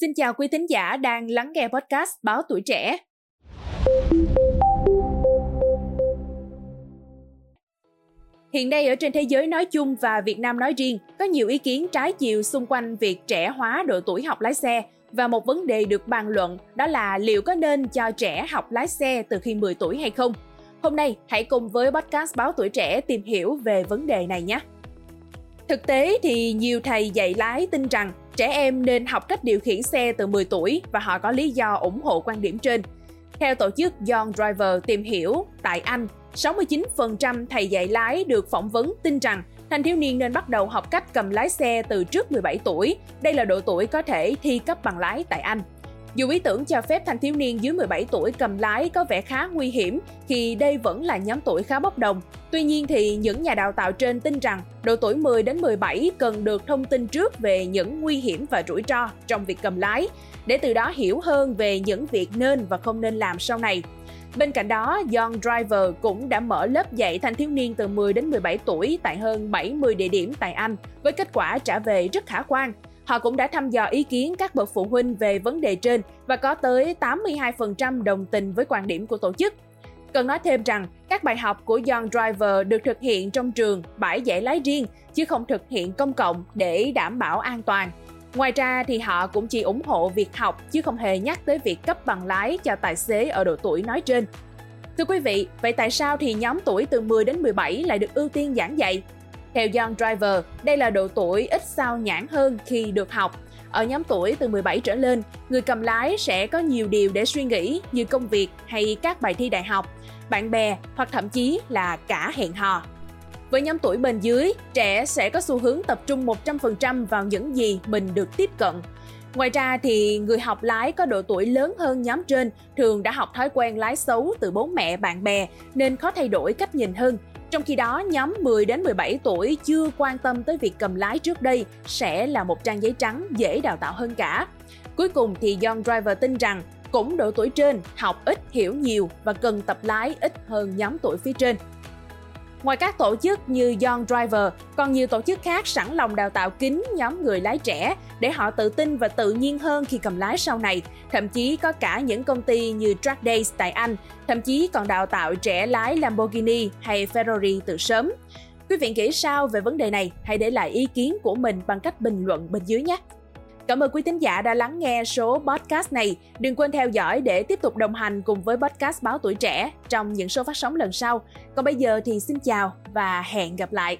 Xin chào quý thính giả đang lắng nghe podcast Báo Tuổi Trẻ. Hiện nay ở trên thế giới nói chung và Việt Nam nói riêng, có nhiều ý kiến trái chiều xung quanh việc trẻ hóa độ tuổi học lái xe và một vấn đề được bàn luận đó là liệu có nên cho trẻ học lái xe từ khi 10 tuổi hay không. Hôm nay, hãy cùng với podcast Báo Tuổi Trẻ tìm hiểu về vấn đề này nhé. Thực tế thì nhiều thầy dạy lái tin rằng trẻ em nên học cách điều khiển xe từ 10 tuổi và họ có lý do ủng hộ quan điểm trên. Theo tổ chức Young Driver tìm hiểu, tại Anh, 69% thầy dạy lái được phỏng vấn tin rằng thanh thiếu niên nên bắt đầu học cách cầm lái xe từ trước 17 tuổi. Đây là độ tuổi có thể thi cấp bằng lái tại Anh. Dù ý tưởng cho phép thanh thiếu niên dưới 17 tuổi cầm lái có vẻ khá nguy hiểm thì đây vẫn là nhóm tuổi khá bốc đồng. Tuy nhiên thì những nhà đào tạo trên tin rằng độ tuổi 10 đến 17 cần được thông tin trước về những nguy hiểm và rủi ro trong việc cầm lái để từ đó hiểu hơn về những việc nên và không nên làm sau này. Bên cạnh đó, Young Driver cũng đã mở lớp dạy thanh thiếu niên từ 10 đến 17 tuổi tại hơn 70 địa điểm tại Anh với kết quả trả về rất khả quan. Họ cũng đã thăm dò ý kiến các bậc phụ huynh về vấn đề trên và có tới 82% đồng tình với quan điểm của tổ chức. Cần nói thêm rằng, các bài học của John Driver được thực hiện trong trường, bãi dạy lái riêng, chứ không thực hiện công cộng để đảm bảo an toàn. Ngoài ra thì họ cũng chỉ ủng hộ việc học chứ không hề nhắc tới việc cấp bằng lái cho tài xế ở độ tuổi nói trên. Thưa quý vị, vậy tại sao thì nhóm tuổi từ 10 đến 17 lại được ưu tiên giảng dạy? Theo John Driver, đây là độ tuổi ít sao nhãn hơn khi được học. Ở nhóm tuổi từ 17 trở lên, người cầm lái sẽ có nhiều điều để suy nghĩ như công việc hay các bài thi đại học, bạn bè hoặc thậm chí là cả hẹn hò. Với nhóm tuổi bên dưới, trẻ sẽ có xu hướng tập trung 100% vào những gì mình được tiếp cận. Ngoài ra thì người học lái có độ tuổi lớn hơn nhóm trên thường đã học thói quen lái xấu từ bố mẹ, bạn bè nên khó thay đổi cách nhìn hơn. Trong khi đó, nhóm 10 đến 17 tuổi chưa quan tâm tới việc cầm lái trước đây sẽ là một trang giấy trắng dễ đào tạo hơn cả. Cuối cùng thì John Driver tin rằng cũng độ tuổi trên học ít hiểu nhiều và cần tập lái ít hơn nhóm tuổi phía trên. Ngoài các tổ chức như Young Driver, còn nhiều tổ chức khác sẵn lòng đào tạo kín nhóm người lái trẻ để họ tự tin và tự nhiên hơn khi cầm lái sau này. Thậm chí có cả những công ty như Track Days tại Anh, thậm chí còn đào tạo trẻ lái Lamborghini hay Ferrari từ sớm. Quý vị nghĩ sao về vấn đề này? Hãy để lại ý kiến của mình bằng cách bình luận bên dưới nhé! Cảm ơn quý thính giả đã lắng nghe số podcast này. Đừng quên theo dõi để tiếp tục đồng hành cùng với podcast Báo Tuổi Trẻ trong những số phát sóng lần sau. Còn bây giờ thì xin chào và hẹn gặp lại.